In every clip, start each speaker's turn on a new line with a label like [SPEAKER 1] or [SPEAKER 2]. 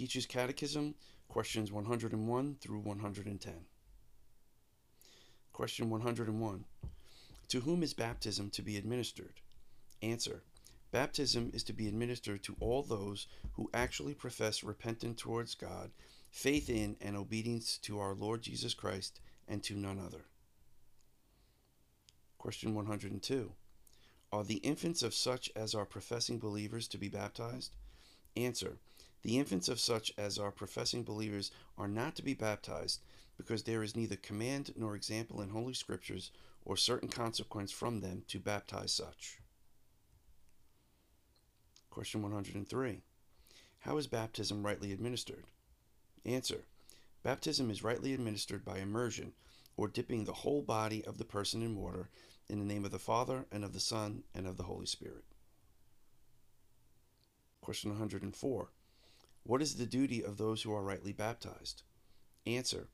[SPEAKER 1] Keach's Catechism, questions 101 through 110. Question 101. To whom is baptism to be administered? Answer. Baptism is to be administered to all those who actually profess repentance towards God, faith in and obedience to our Lord Jesus Christ, and to none other. Question 102. Are the infants of such as are professing believers to be baptized? Answer. The infants of such as are professing believers are not to be baptized, because there is neither command nor example in Holy Scriptures or certain consequence from them to baptize such. Question 103. How is baptism rightly administered? Answer. Baptism is rightly administered by immersion, or dipping the whole body of the person in water in the name of the Father, and of the Son, and of the Holy Spirit. Question 104. What is the duty of those who are rightly baptized? Answer.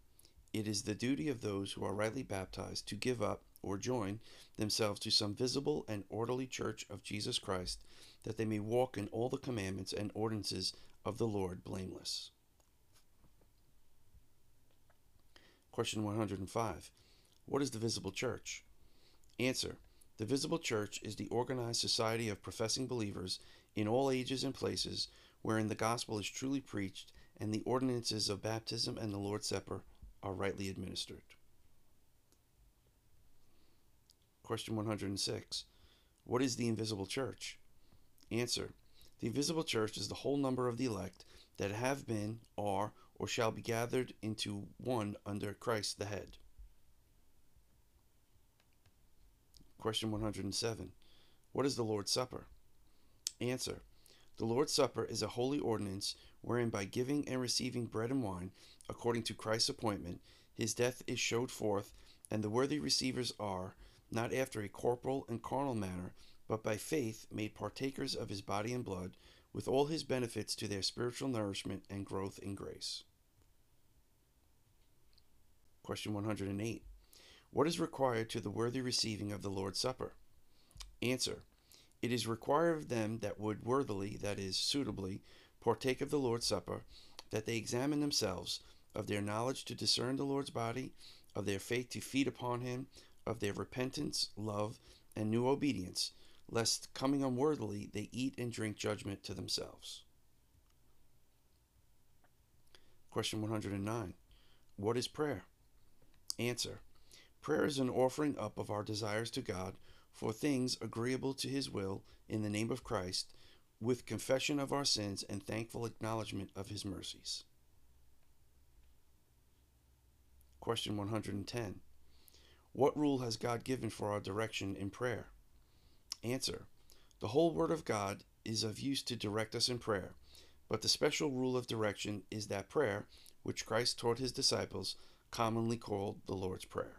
[SPEAKER 1] It is the duty of those who are rightly baptized to give up or join themselves to some visible and orderly church of Jesus Christ, that they may walk in all the commandments and ordinances of the Lord blameless. Question 105. What is the visible church? Answer. The visible church is the organized society of professing believers in all ages and places wherein the gospel is truly preached and the ordinances of baptism and the Lord's Supper are rightly administered. Question 106. What is the invisible church? Answer. The invisible church is the whole number of the elect that have been, are, or shall be gathered into one under Christ the head. Question 107. What is the Lord's Supper? Answer. The Lord's Supper is a holy ordinance wherein by giving and receiving bread and wine, according to Christ's appointment, his death is showed forth, and the worthy receivers are, not after a corporal and carnal manner, but by faith made partakers of his body and blood, with all his benefits to their spiritual nourishment and growth in grace. Question 108. What is required to the worthy receiving of the Lord's Supper? Answer. It is required of them that would worthily, that is, suitably, partake of the Lord's Supper, that they examine themselves, of their knowledge to discern the Lord's body, of their faith to feed upon him, of their repentance, love, and new obedience, lest coming unworthily they eat and drink judgment to themselves. Question 109. What is prayer? Answer. Prayer is an offering up of our desires to God for things agreeable to His will in the name of Christ, with confession of our sins and thankful acknowledgement of His mercies. Question 110. What rule has God given for our direction in prayer? Answer. The whole Word of God is of use to direct us in prayer, but the special rule of direction is that prayer, which Christ taught his disciples, commonly called the Lord's Prayer.